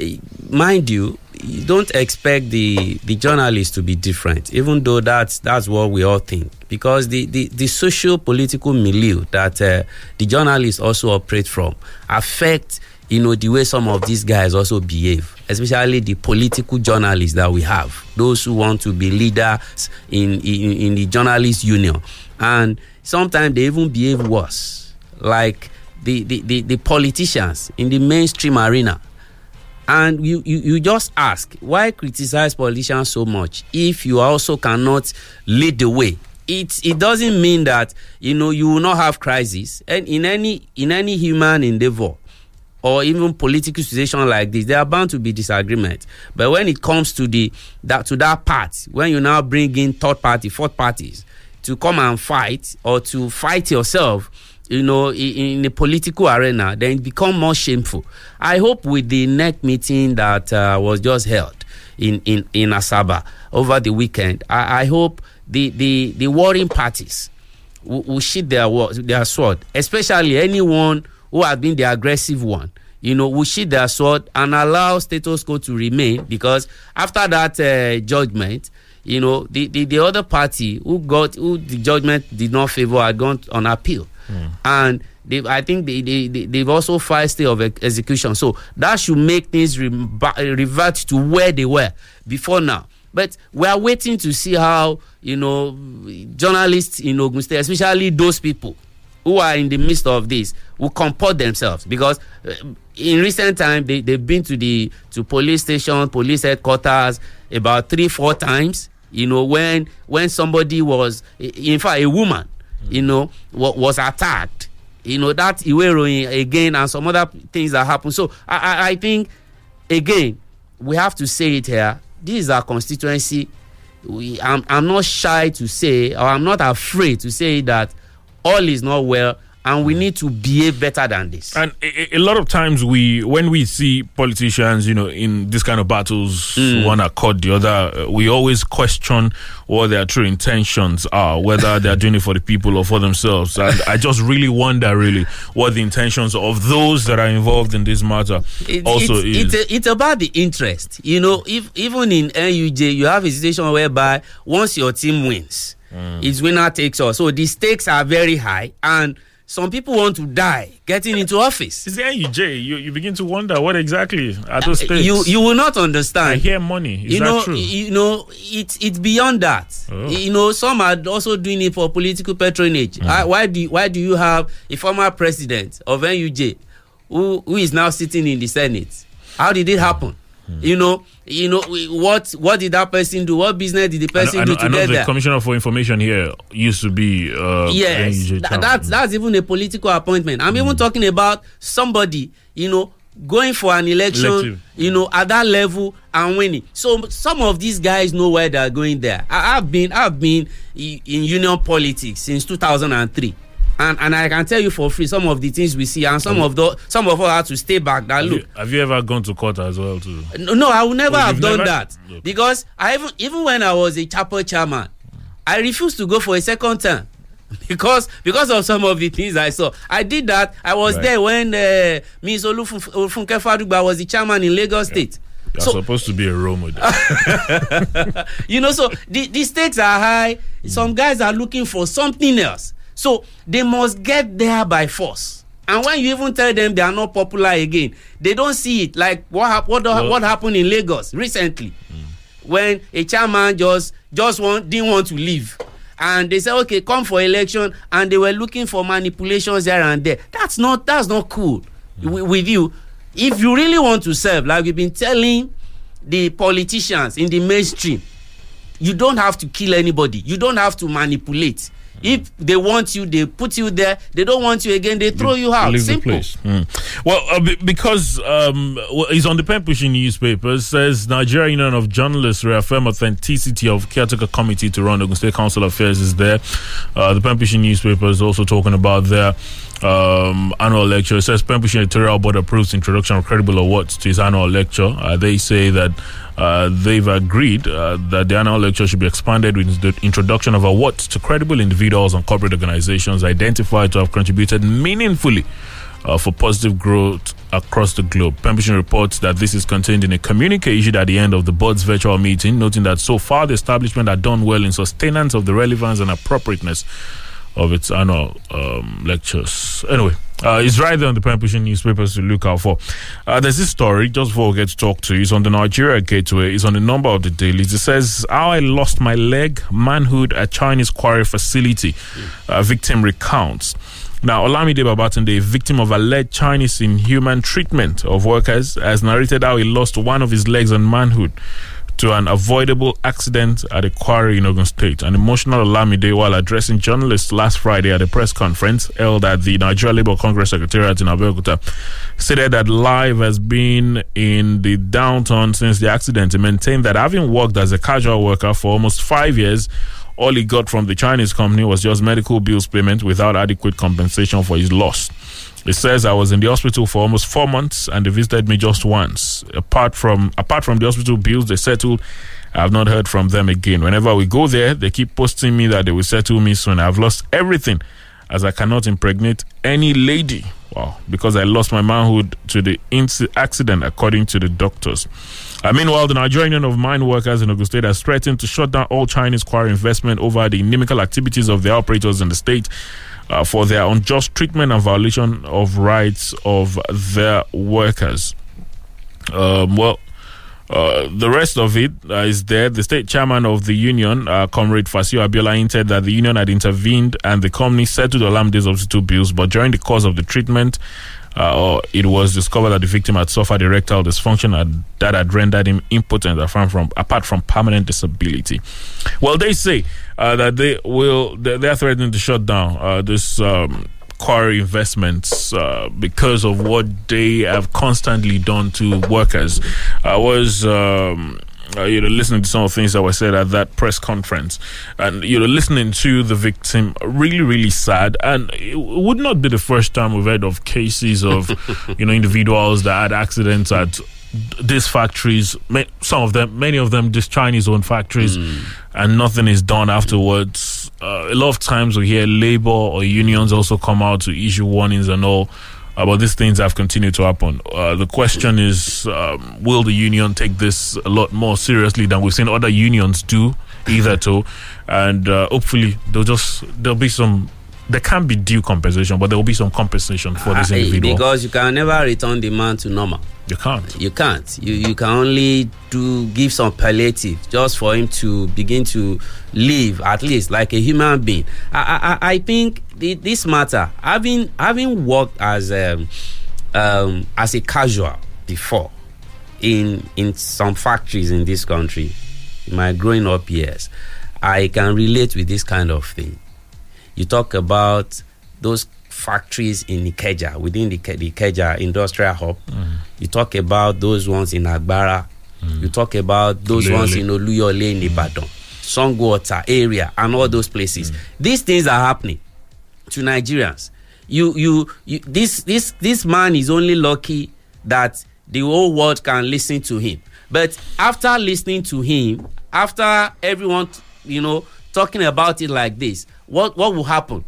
uh, mind you, you don't expect the the journalists to be different, even though that's that's what we all think, because the the, the social political milieu that uh, the journalists also operate from affect you know the way some of these guys also behave especially the political journalists that we have those who want to be leaders in in, in the journalist union. And sometimes they even behave worse. Like the, the, the, politicians in the mainstream arena. And you, you you just ask why criticize politicians so much if you also cannot lead the way? It it doesn't mean that you know you will not have crisis. And in any in any human endeavor or even political situation like this there are bound to be disagreement. But when it comes to the that to that part when you now bring in third party fourth parties to come and fight or to fight yourself you know in, the political arena then it become more shameful. I hope with the NEC meeting that uh, was just held in in in asaba over the weekend i i hope the the the warring parties will, will their their sword. Especially anyone who has been the aggressive one you know will sheath their sword and allow status quo to remain because after that uh, judgment you know the, the the other party who got who the judgment did not favour had gone on appeal and they i think they, they, they they've also filed stay of execution. So that should make things re- revert to where they were before now. But we are waiting to see how you know journalists in ogun state especially those people who are in the midst of this will comport themselves. Because uh, in recent time they they've been to the to police station police headquarters about three four times you know when when somebody was in fact a woman you know wa- was attacked. You know that iwe ìròyìn again and some other things that happen. So i i i think again we have to say it here. This is our constituency. We i'm i'm not shy to say or i'm not afraid to say that all is not well and we need to behave better than this. And a, a lot of times we, when we see politicians, you know, in this kind of battles, Mm. one accord the other, uh, we always question what their true intentions are, whether they're doing it for the people or for themselves. And I just really wonder, really, what the intentions of those that are involved in this matter It- also it's, is. It's, it's about the interest. You know, if even in NUJ, you have a situation whereby once your team wins, Mm. it's winner takes all. So the stakes are very high, and some people want to die getting into office. Is the NUJ? You, you begin to wonder what exactly are those stakes? You you will not understand. I hear money. Is you that know, true? you know, it's it's beyond that. Oh. You know, some are also doing it for political patronage. Mm. I- why do you, why do you have a former president of NUJ who who is now sitting in the Senate? How did it happen? Mm. You know, you know what what did that person do? What business did the I know, person I do know, I know the commissioner for information here used to be uh, yes, that's that's even a political appointment. I'm Mm. even talking about somebody, you know, going for an election, Elective. you know, at that level and winning. So some of these guys know where they're going there. I, I've been I've been i- in union politics since 2003. And, and I can tell you for free some of the things we see, and some of the some of us had to stay back. That have, look, you, have you ever gone to court as well? Too? no, no, I would never Oh, have done never? that Okay. because I even even when I was a chapel chairman, I refused to go for a second term because because of some of the things I saw. I did that. I was Right. there when uh, Ms. Olufun- Olufunke Fadugba was the chairman in Lagos State. You're So supposed to be a role model. you know, so the, the stakes are high. Some guys are looking for something else. So they must get there by force. And when you even tell them they are not popular again, they don't see it. Like what hap- what Well- what happened in Lagos recently, hmm. when a chairman just just want, didn't want to leave, and they said, okay, come for election, and they were looking for manipulations here and there. That's not that's not cool hmm. wi- with you. If you really want to serve, like we've been telling the politicians in the mainstream, you don't have to kill anybody you don't have to manipulate if they want you they put you there they don't want you again they throw you out Leave the simple place. Mm. Well, uh, be- because um, well, he's on the pen pushing newspaper, says Nigeria Union of Journalists reaffirm authenticity of caretaker committee to run Ogun State Council Affairs is there. Uh, the pen pushing newspaper is also talking about their um, annual lecture. It says pushing editorial board approves introduction of credible awards to his annual lecture. Uh, they say that. Uh, they've agreed uh, that the annual lecture should be expanded with the introduction of awards to credible individuals and corporate organizations identified to have contributed meaningfully uh, for positive growth across the globe. Pen Pushing reports that this is contained in a communication at the end of the board's virtual meeting, noting that so far the establishment had done well in sustenance of the relevance and appropriateness of its annual um, lectures. Anyway, uh, it's right there on the pen pushing newspapers to look out for. Uh, there's this story, just before we get to talk to you, it's on the Nigeria Gateway, it's on the number of the dailies. It says, How I lost my leg, manhood at Chinese quarry facility. Uh, victim recounts. Now, Olamide Babatunde, victim of alleged Chinese inhuman treatment of workers, has narrated how he lost one of his legs on manhood to an avoidable accident at a quarry in Ogun State. An emotional Olamide, while addressing journalists last Friday at a press conference held at the Nigeria Labour Congress Secretariat in Abeokuta, stated that life has been in the downturn since the accident. He maintained that having worked as a casual worker for almost five years, all he got from the Chinese company was just medical bills payment without adequate compensation for his loss. It says I was in the hospital for almost four months and they visited me just once. Apart from apart from the hospital bills they settled, I have not heard from them again. Whenever we go there, they keep posting me that they will settle me soon. I've lost everything as I cannot impregnate any lady. Wow, because I lost my manhood to the inc- accident, according to the doctors. Uh, meanwhile, the Nigerian of Mine Workers in Ogun State has threatened to shut down all Chinese quarry investment over the inimical activities of the operators in the state uh, for their unjust treatment and violation of rights of their workers. Um, well, uh, the rest of it uh, is there. The state chairman of the union, uh, Comrade Fasio Abiola, hinted that the union had intervened and the company settled Olamide's hospital bills, but during the course of the treatment, uh, it was discovered that the victim had suffered erectile dysfunction and that had rendered him impotent apart from, apart from permanent disability. Well, they say uh, that they will they are threatening to shut down uh, this. Um, quarry investments uh, because of what they have constantly done to workers. I was um, uh, you know, listening to some of the things that were said at that press conference, and you know, listening to the victim, really, really sad. And it would not be the first time we've heard of cases of, you know, individuals that had accidents at these factories. Some of them, many of them, just Chinese-owned factories, and nothing is done afterwards. Uh, a lot of times we hear labor or unions also come out to issue warnings and all. Uh, but these things have continued to happen. Uh, the question is, um, will the union take this a lot more seriously than we've seen other unions do, either to, and uh, hopefully there'll just there'll be some. There can be due compensation, but there will be some compensation for this Uh, individual. because you can never return the man to normal. you can't. You can't. You you can only do give some palliative just for him to begin to live at least like a human being. I, I- I think the, this matter having having worked as um, um, as a casual before in in some factories in this country in my growing up years, I can relate with this kind of thing. You talk about those factories in Ikeja within the, the Ikeja industrial hub. You talk about those ones in Agbara. You talk about those ones in Oluyole in Ibadan, Songwater area, and all those places. These things are happening to Nigerians. You, you, you, this, this, this man is only lucky that the whole world can listen to him. But after listening to him, after everyone, you know, talking about it like this, what, what will happen?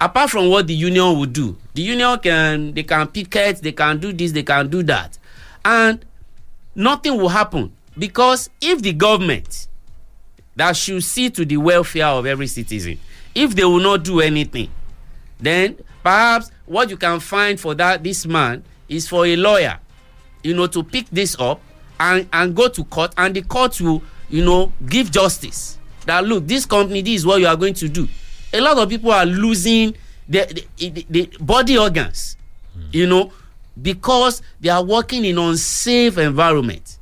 Apart from what the union will do, the union can, they can picket, they can do this, they can do that. And nothing will happen because if the government that should see to the welfare of every citizen if they will not do anything then perhaps what you can find for that this man is for a lawyer you know to pick this up and and go to court. And the court will you know give justice that look this company this is what you are going to do. A lot of people are losing their the, the, the body organs hmm. you know because they are working in unsafe environment.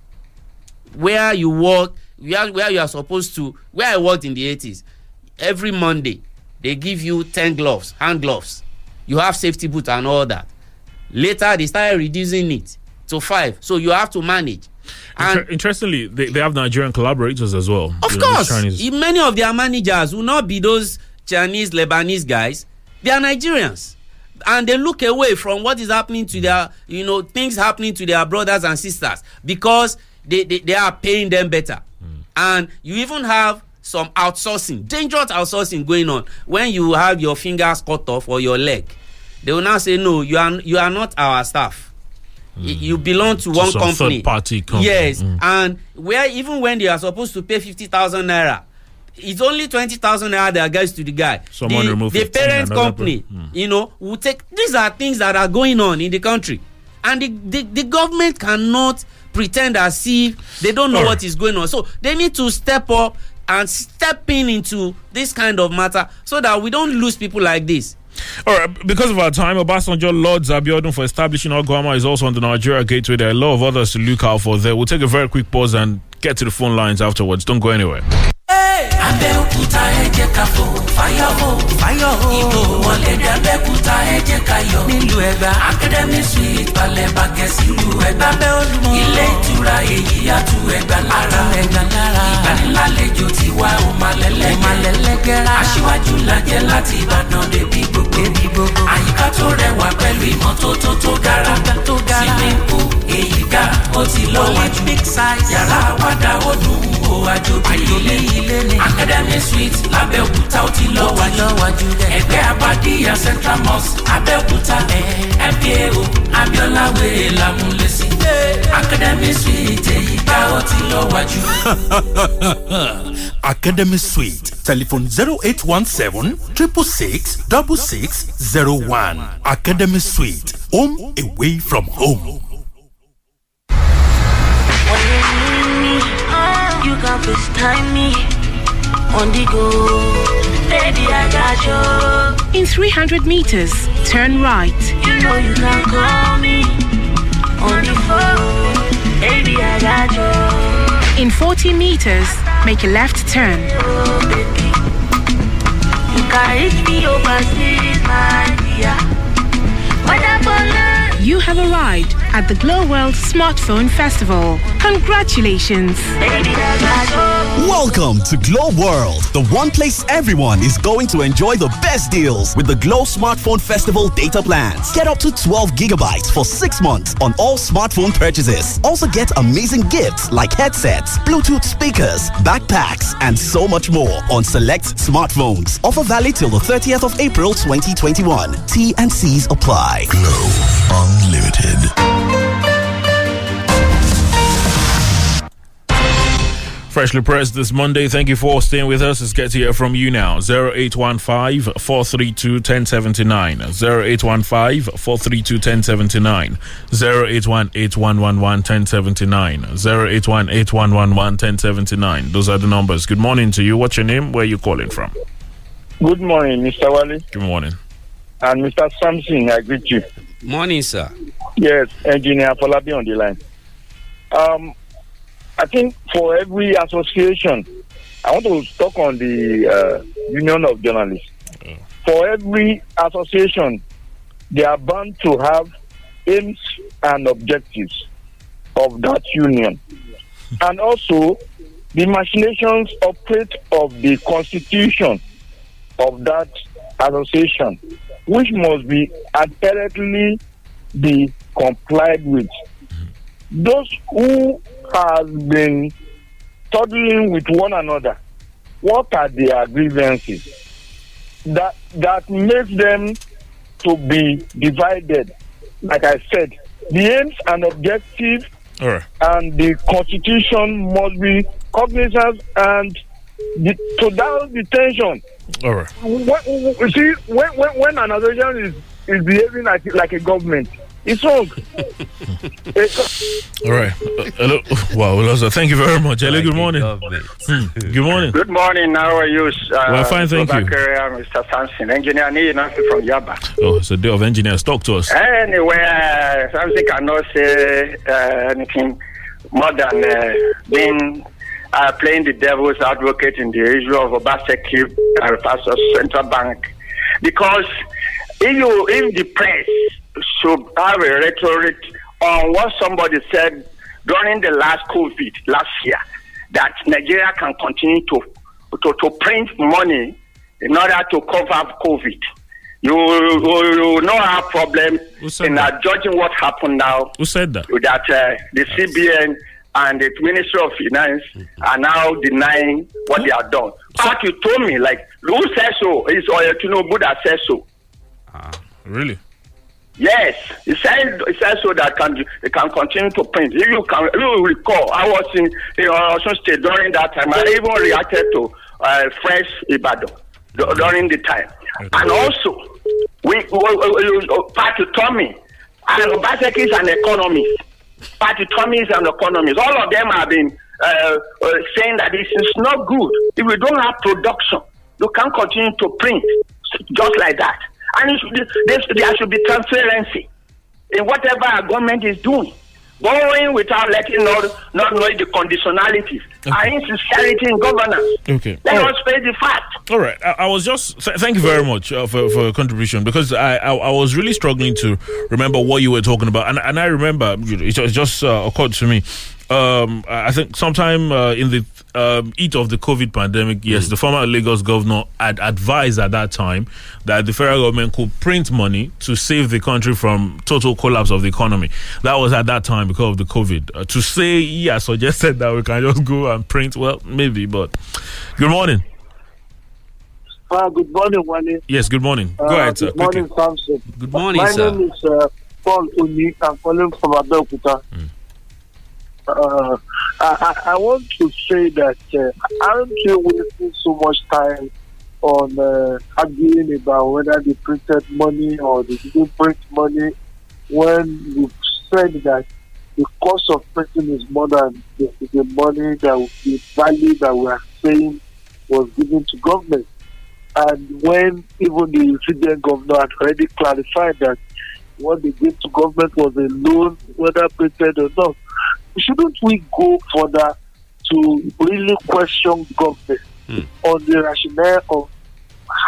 Where you work where where you are supposed to where i worked in the eighties every monday they give you ten gloves hand gloves. You have safety boot and all that. Later they started reducing it to five. So you have to manage. And Inter- interestingly, they, they have Nigerian collaborators as well. of You course. Many of their managers will not be those chinese lebanese guys they are nigerians. And they look away from what is happening to their you know things happening to their brothers and sisters because they they, they are paying them better. Hmm. And you even have some outsourcing dangerous outsourcing going on when you have your fingers cut off or your leg they will now say no you are you are not our staff Y- you belong to, one some company third-party company. yes Mm. and where even when they are supposed to pay fifty thousand naira it's only twenty thousand naira that gets to the guy Someone the, the parent company mm. you know will take these are things that are going on in the country and the the, the government cannot pretend as if they don't know Alright. what is going on so they need to step up and stepping into this kind of matter so that we don't lose people like this All right, because of our time, Obasanjo Lord Abiodun for establishing Ogwama is also on the Nigeria Gateway. There are a lot of others to look out for there. We'll take a very quick pause and get to the phone lines afterwards. Don't go anywhere. Abẹ́òkúta ẹ jẹ́ ká fò. Fáyọ̀ hó fáyọ̀ hó ìbò wọlé dé abẹ́òkúta ẹ jẹ́ ká yọ. Nílùú ẹgbà academy suite balẹ̀ bàgẹ́ sílùú ẹgbà abẹ́ olùmọ̀ ilé ìtura èyí àtú ẹgbà lára. Ẹgbà lára. Ìgbanilálejò tiwa ò má lẹ́lẹ́gẹ́. Ò má lẹ́lẹ́gẹ́rẹ́ aṣíwájú lajẹ́ láti ìbàdàn débi gbogbo. Àyíká tó rẹwà pẹ̀lú ìmọ́tótó tó gara. Swimming pool èyí ga ó ti lọ́wọ́jú yàrá àwàdà ó dùn ún o àjòbí ilé. ní academy suite lábẹ́òkúta ó ti lọ wájú. Ẹgbẹ́ abadíyà central mosque abẹ́òkúta. MPAO abiola wèrè lámúlẹ́sí academy suite èyí ká ó ti lọ wájú. academy suite telephone zero eight one seven triple six double six zero one. Academy suite home away from home. You got this time me. On the go. Baby, I got you. In 300 meters, turn right. You know you can call me on the phone. Baby, I got you. In 40 meters, make a left turn. Oh, baby. You can reach me overseas, my dear. Whether for love, You have arrived at the Glo World Smartphone Festival. Congratulations! Welcome to Glo World, the one place everyone is going to enjoy the best deals with the Glo Smartphone Festival data plans. Get up to 12 gigabytes for six months on all smartphone purchases. Also get amazing gifts like headsets, Bluetooth speakers, backpacks, and so much more on select smartphones. Offer valid till the 30th of April 2021. T and C's apply. Glo Unlimited. Freshly pressed this Monday. Thank you for staying with us. Let's get to hear from you now. 0815 432 1079. 0815 432 1079. 0818 1079. 0818 1079. Those are the numbers. Good morning to you. What's your name? Where are you calling from? Good morning, Mr. Wale Good morning. and Mr. Samson. I greet you. Morning, sir. Yes, Engineer Folabi on the line. Um, I think for every association, I want to talk on the uh, Union of Journalists. For every association, they are bound to have aims and objectives of that union. and also, the machinations operate of the constitution of that association, which must be apparently be complied with. Those who have been toddling with one another, what are their grievances that that makes them to be divided? Like I said, the aims and objectives right. and the constitution must be cognizant and to down the tension. All right. When, you see, when, when, when an association is, is behaving like, like a government, it's wrong. All right. Uh, hello. Wow. well, Thank you very much. Hello. Good morning. Hmm. Good morning. Good morning. How are you? Uh, Well, fine, thank you. Babakar, Mr. Samson, engineer Nii Nafi from Yaba. Oh, it's a day of engineers. Talk to us. Anyway, uh, Samson cannot say uh, anything more than uh, being uh, playing the devil's advocate in the issue of Obaseki versus central bank, because if you if the press should have a rhetoric on what somebody said during the last COVID last year, that Nigeria can continue to to, to print money in order to cover COVID. You, you, you know our problem in uh, judging what happened now. Who said that? That uh, the CBN and the Ministry of Finance are now denying what they have done. But you told me, like, who says so? It's Oyetinubu that says so. Really? Yes, he said he said so that can they can continue to print. If you can, if you recall, I was in in Osun State during that time. I even reacted to uh, Fresh Ibadan du- during the time, and also we, we, we, we Pat Utomi and Obaseki is an economist. Pat Utomi is an. All of them have been uh, uh, saying that this is not good. If we don't have production, you can't continue to print just like that. And should, there should be transparency in whatever our government is doing. Borrowing without letting not, not knowing the conditionalities and insincerity in governance. Okay. Let us face the fact. All right. I, I was just th- thank you very much uh, for for your contribution because I, I I was really struggling to remember what you were talking about, and and I remember it just, just uh, occurred to me. Um, I I think sometime uh, in the um, heat of the COVID pandemic, yes, the former Lagos governor had advised at that time that the federal government could print money to save the country from total collapse of the economy. That was at that time because of the COVID. Uh, to say he has suggested that we can just go and print, well, maybe, but good morning. Uh, good morning, Wani. Yes, good morning. Go Uh, ahead, sir. Good morning, quickly. Samson. Good morning, My sir. name is uh, Paul Uni. I'm calling from Abeokuta. Uh, I, I, want to say that uh, aren't we wasting so much time on uh, arguing about whether they printed money or they didn't print money when we've said that the cost of printing is more than the, the money that the value that we are saying was given to government. And when even the Infidel governor had already clarified that what they gave to government was a loan, whether printed or not, shouldn't we go further to really question government hmm. on the rationale of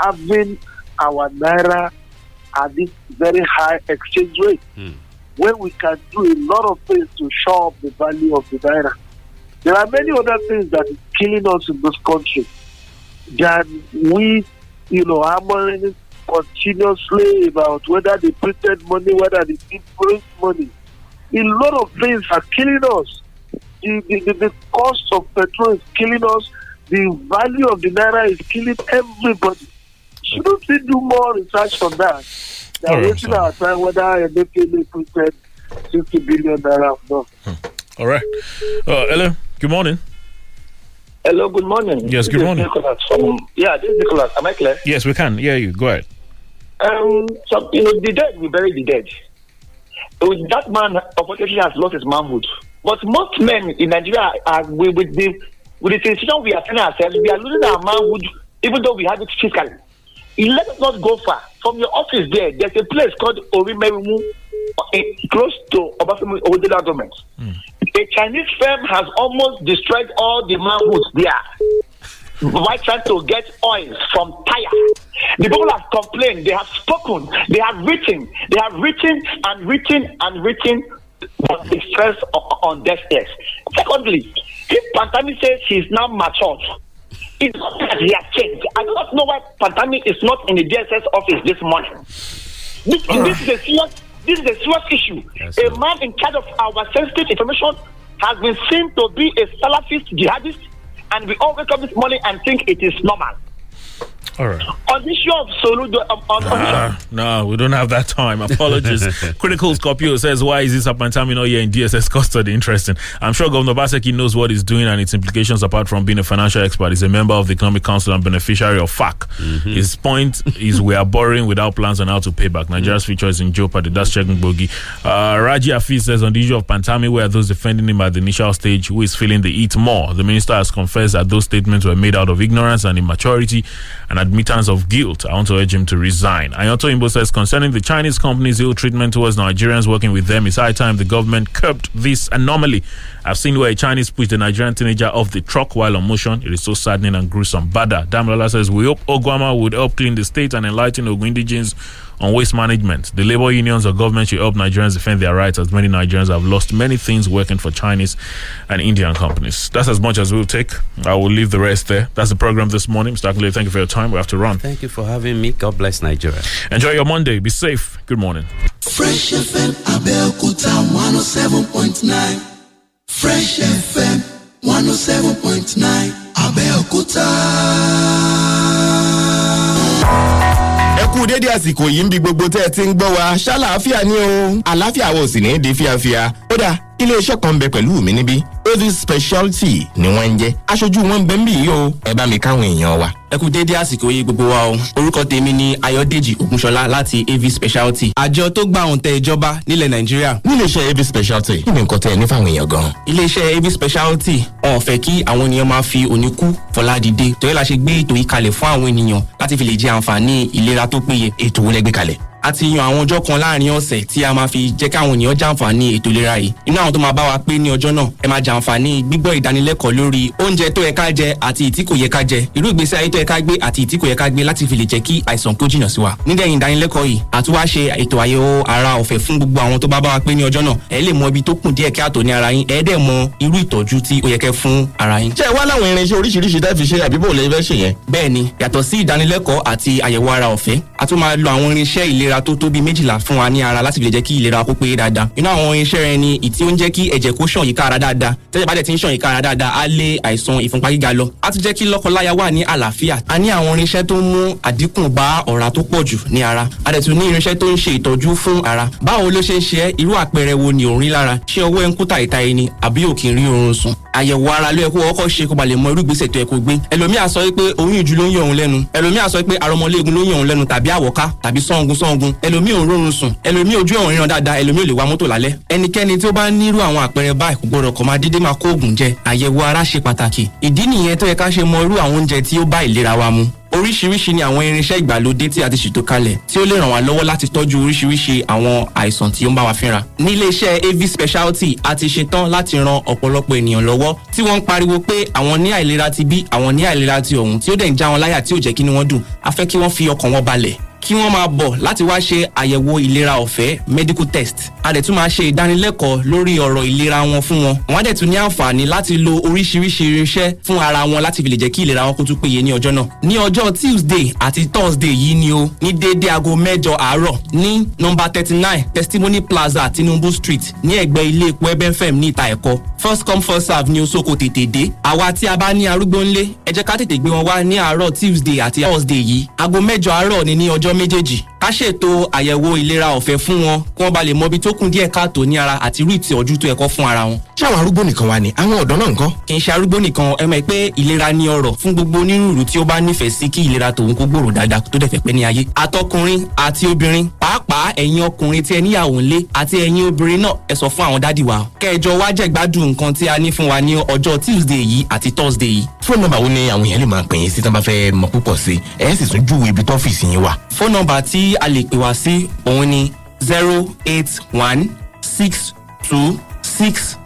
having our naira at this very high exchange rate? Hmm. when we can do a lot of things to show up the value of the naira. There are many other things that is killing us in this country than we, you know, hammering continuously about whether they printed money, whether they print money. A lot of things are killing us. The, the, the, the cost of petrol is killing us. The value of the naira is killing everybody. Shouldn't we do more research on that? They All are right, wasting our time whether Emefiele printed 60 billion naira or not. All right. Uh, hello. Good morning. Hello, good morning. Yes, This good morning. Nicholas from, yeah, this is Nicholas. Am I clear? Yes, we can. Yeah, you. Go ahead. Um, so, you know, the dead, we bury the dead. That man, unfortunately, has lost his manhood. But most men in Nigeria are with, with the with the situation we are telling ourselves, we are losing our manhood, even though we have it physically. Let us not go far. From your office there, there's a place called Orimerunmu, uh, close to Obafemi Owodela government. A Chinese firm has almost destroyed all the manhoods there by trying to get oil from tire. The people have complained, they have spoken, they have written, they have written and written and written, but first o- on deaf ears. Secondly, if Pantami says he's now matured, it's not that he has changed. I do not know why Pantami is not in the DSS office this morning. This, ah. this is a serious, this is a serious issue. a man in charge of our sensitive information has been seen to be a Salafist jihadist, and we all wake up this morning and think it is normal. All right. On the issue of Soludo, um, on, on Ah, no, we don't have that time. Apologies. Critical Scorpio says, Why is this Apantami not here in DSS custody? Interesting. I'm sure Governor Baseki knows what he's doing and its implications apart from being a financial expert. He's a member of the Economic Council and beneficiary of FAC. His point is we are borrowing without plans on how to pay back. Nigeria's future is in jeopardy. That's checking bogey. Uh, Raji Afiz says, On the issue of Pantami, where those defending him at the initial stage, who is feeling the heat more? The minister has confessed that those statements were made out of ignorance and immaturity and admittance of guilt. I want to urge him to resign. Ayoto Imbo says concerning the Chinese company's ill treatment towards Nigerians working with them, it's high time the government curbed this anomaly. I've seen where a Chinese pushed a Nigerian teenager off the truck while on motion. It is so saddening and gruesome. Bada Damlola says we hope Ogwama would help clean the state and enlighten Ogun indigenes on waste management. The labor unions or government should help Nigerians defend their rights as many Nigerians have lost many things working for Chinese and Indian companies. That's as much as we'll take. I will leave the rest there. That's the program this morning. Mr. Akinle, thank you for your time. We have to run. Thank you for having me. God bless Nigeria. Enjoy your Monday. Be safe. Good morning. Fresh FM Abẹ́òkúta one oh seven point nine Fresh FM one oh ẹ kú dédé àsìkò yìí ń bi gbogbo tẹ́ ẹ ti ń gbọ́ wa. Ṣáláàfíà ni o. Àlàáfíà wo sì ní di fíafíà. Ó dà iléeṣẹ́ kan bẹ pẹ̀lú mi níbí avis speciality ni wọ́n ń jẹ́ aṣojú wọn ń bẹ ń bì yìí o ẹ bá mi káwọn èèyàn wa. ẹ kú déédé àsìkò yìí gbogbo wa o orúkọ tèmi ni ayọdèjì ògúnṣọlá láti av speciality àjọ tó gba òǹtẹ̀ ìjọba nílẹ̀ nàìjíríà. níléeṣẹ́ av speciality kí ni nǹkan tẹ́ ẹ ní fáwọn èèyàn gan. iléeṣẹ́ av speciality wọn ò fẹ́ kí àwọn ènìyàn máa fi òní kú fọlá dìde torí la ṣe gbé ètò yìí kalẹ̀ fún àwọn ènìyàn láti fi lè jẹ àǹfààní ìlera tó péye. ètò wo lẹ gbé kalẹ̀ a ti yan àwọn ọjọ́ kan láàárín ọ̀sẹ̀ tí a máa fi jẹ́ káwọn ènìyàn jàǹfààní ètò ìlera yìí. Inú àwọn tó máa bá wa pé ní ọjọ́ náà ẹ máa jàǹfààní gbígbọ́ ìdánilẹ́kọ̀ọ́ lórí oúnjẹ tó yẹ ká jẹ àti ìtí kò yẹ ká jẹ. Irú ìgbésí ayé tó yẹ ká gbé àti ìtí kò yẹ ká gbé láti fi lè jẹ́ kí àìsàn kó jìnnà sí wa. Nídẹ̀yìn ìdánilẹ́kọ̀ọ́ yìí àti wá ṣe ètò àyẹ̀wò ara ọ̀fẹ́ fún gbogbo àwọn tó bá bá wa pé ní ọjọ́ náà. Ẹ lè mọ ibi tó kù díẹ̀ kí àtò ní ara yín. Ẹ dẹ̀ mọ irú ìtọ́jú tí ó yẹ kẹ́ fún ara yín. ṣé ẹ wá láwọn irinṣẹ́ oríṣiríṣi tẹ́ fi ṣe àbí bò lè fẹ́ ṣe yẹn. bẹ́ẹ̀ni yàtọ̀ sí ìdánilẹ́kọ̀ọ́ àti àyẹ̀wò ara ọ̀fẹ́ a tún máa lo àwọn irinṣẹ́ ìlera tó tó bíi méjìlá fún wa ní ara láti lè jẹ́ kí ìlera kó péye dáadáa. Inú àwọn irinṣẹ́ rẹ ni ìtí ó ń jẹ́ kí ẹ̀jẹ̀ kó ṣàn yíká ara dáadáa. Tẹ́jẹ̀ bá dẹ̀ ti ń ṣàn yíká ara dáadáa á lé àìsàn ìfúnpá gíga lọ. Á tún jẹ́ kí lọ́kọláya wà ní àlàáfíà. A ní àwọn irinṣẹ́ tó ń mú àdínkù bá ọ̀rá tó pọ̀ jù ní ara. A dẹ̀ tún ní irinṣẹ́ tó ń àyẹ̀wò ara ló yẹ kó kọ́kọ́ ṣe kó ba lè mọ irú ìgbésẹ̀ tó yẹ kó gbé. Ẹlòmíà sọ pé oyún ìjú ló ń yọ òun lẹ́nu. Ẹlòmíà sọ pé arọmọléegun ló ń yọ òun lẹ́nu tàbí àwọ̀ká tàbí sọ́ngun sọ́ngun. Ẹlòmíì ò rórun sùn. Ẹlòmíì ojú ẹ̀wọ̀n ríran dáadáa. Ẹlòmíì ò lè wa mọ́tò lálẹ́. Ẹnikẹ́ni tí ó bá nírú àwọn àpẹẹrẹ báyìí kò gbọdọ̀ oríṣiríṣi ni àwọn irinṣẹ́ ìgbàlódé tí a ti ṣètò kalẹ̀ tí ó lè ràn wá lọ́wọ́ láti tọ́jú oríṣiríṣi àwọn àìsàn tí ó ń bá wa fínra. ní iléeṣẹ́ av speciality a ti ṣetán láti ran ọ̀pọ̀lọpọ̀ ènìyàn lọ́wọ́ tí wọ́n ń pariwo pé àwọn ní àìlera ti bí àwọn ní àìlera ti ọ̀hún tí ó dẹ̀ ń já wọn láyà tí ò jẹ́ kí ni wọ́n dùn a fẹ́ kí wọ́n fi ọkàn wọn balẹ̀ kí wọ́n máa bọ̀ láti wá ṣe àyẹ̀wò ìlera ọ̀fẹ́ medical test. A dẹ̀ tún máa ṣe ìdánilẹ́kọ̀ọ́ lórí ọ̀rọ̀ ìlera wọn fún wọn. Wọ́n á ní àǹfààní láti lo oríṣiríṣi irinṣẹ́ fún ara wọn láti fi lè jẹ́ kí ìlera wọn kó tún péye ní ọjọ́ náà. Ní ọjọ́ tuesday àti thursday yìí ni o ní déédéé aago mẹ́jọ àárọ̀ ní nọmba thirty nine testimony plaza tinubu street ní ẹ̀gbẹ́ ilé epo ebenfem ní ìta ẹ̀kọ́ first come first serve ní osoko tètè dé. Àwa tí a bá ní arúgbó ńlé ẹ jẹ́ ká tètè gbé wọn wá ní àárọ̀ tuesday àti thursday yìí. Aago mẹ́jọ àárọ̀ ni ní ọjọ́ àjọ méjèèjì ká ṣètò àyẹ̀wò ìlera ọ̀fẹ́ fún wọn kí wọ́n bá lè mọ ibi tó kún díẹ̀ káàtó ní ara àti irú ìtọ́jú tó ẹ̀kọ́ fún ara wọn. ṣé àwọn arúgbó nìkan wà ní àwọn ọ̀dọ́ náà nǹkan. kì í ṣe arúgbó nìkan ẹ mọ̀ pé ìlera ní ọrọ̀ fún gbogbo onírúurú tí ó bá nífẹ̀ẹ́ sí kí ìlera tòun kó gbòòrò dáadáa tó dẹ̀ fẹ́ pẹ́ ní ayé. àtọkùnrin àti obìnrin pàápàá ẹ̀yin ọkùnrin tí ẹ níyàwó ńlé àti ẹ̀yin obìnrin náà ẹ sọ fún àwọn dádì wa. kẹjọ wá jẹ̀gbádùn nǹkan tí a ní fún wa ní ọjọ́ tuesday yìí àti thursday yìí. fóònù nọ́mbà wo ni àwọn èèyàn lè máa pè yín sí tí wọ́n bá fẹ́ mọ púpọ̀ sí ẹ̀ sì tún júwe ibi tọ́fíìsì yín wà. fóònù nọ́mbà tí a lè pè wá sí òun ni zero eight one six two six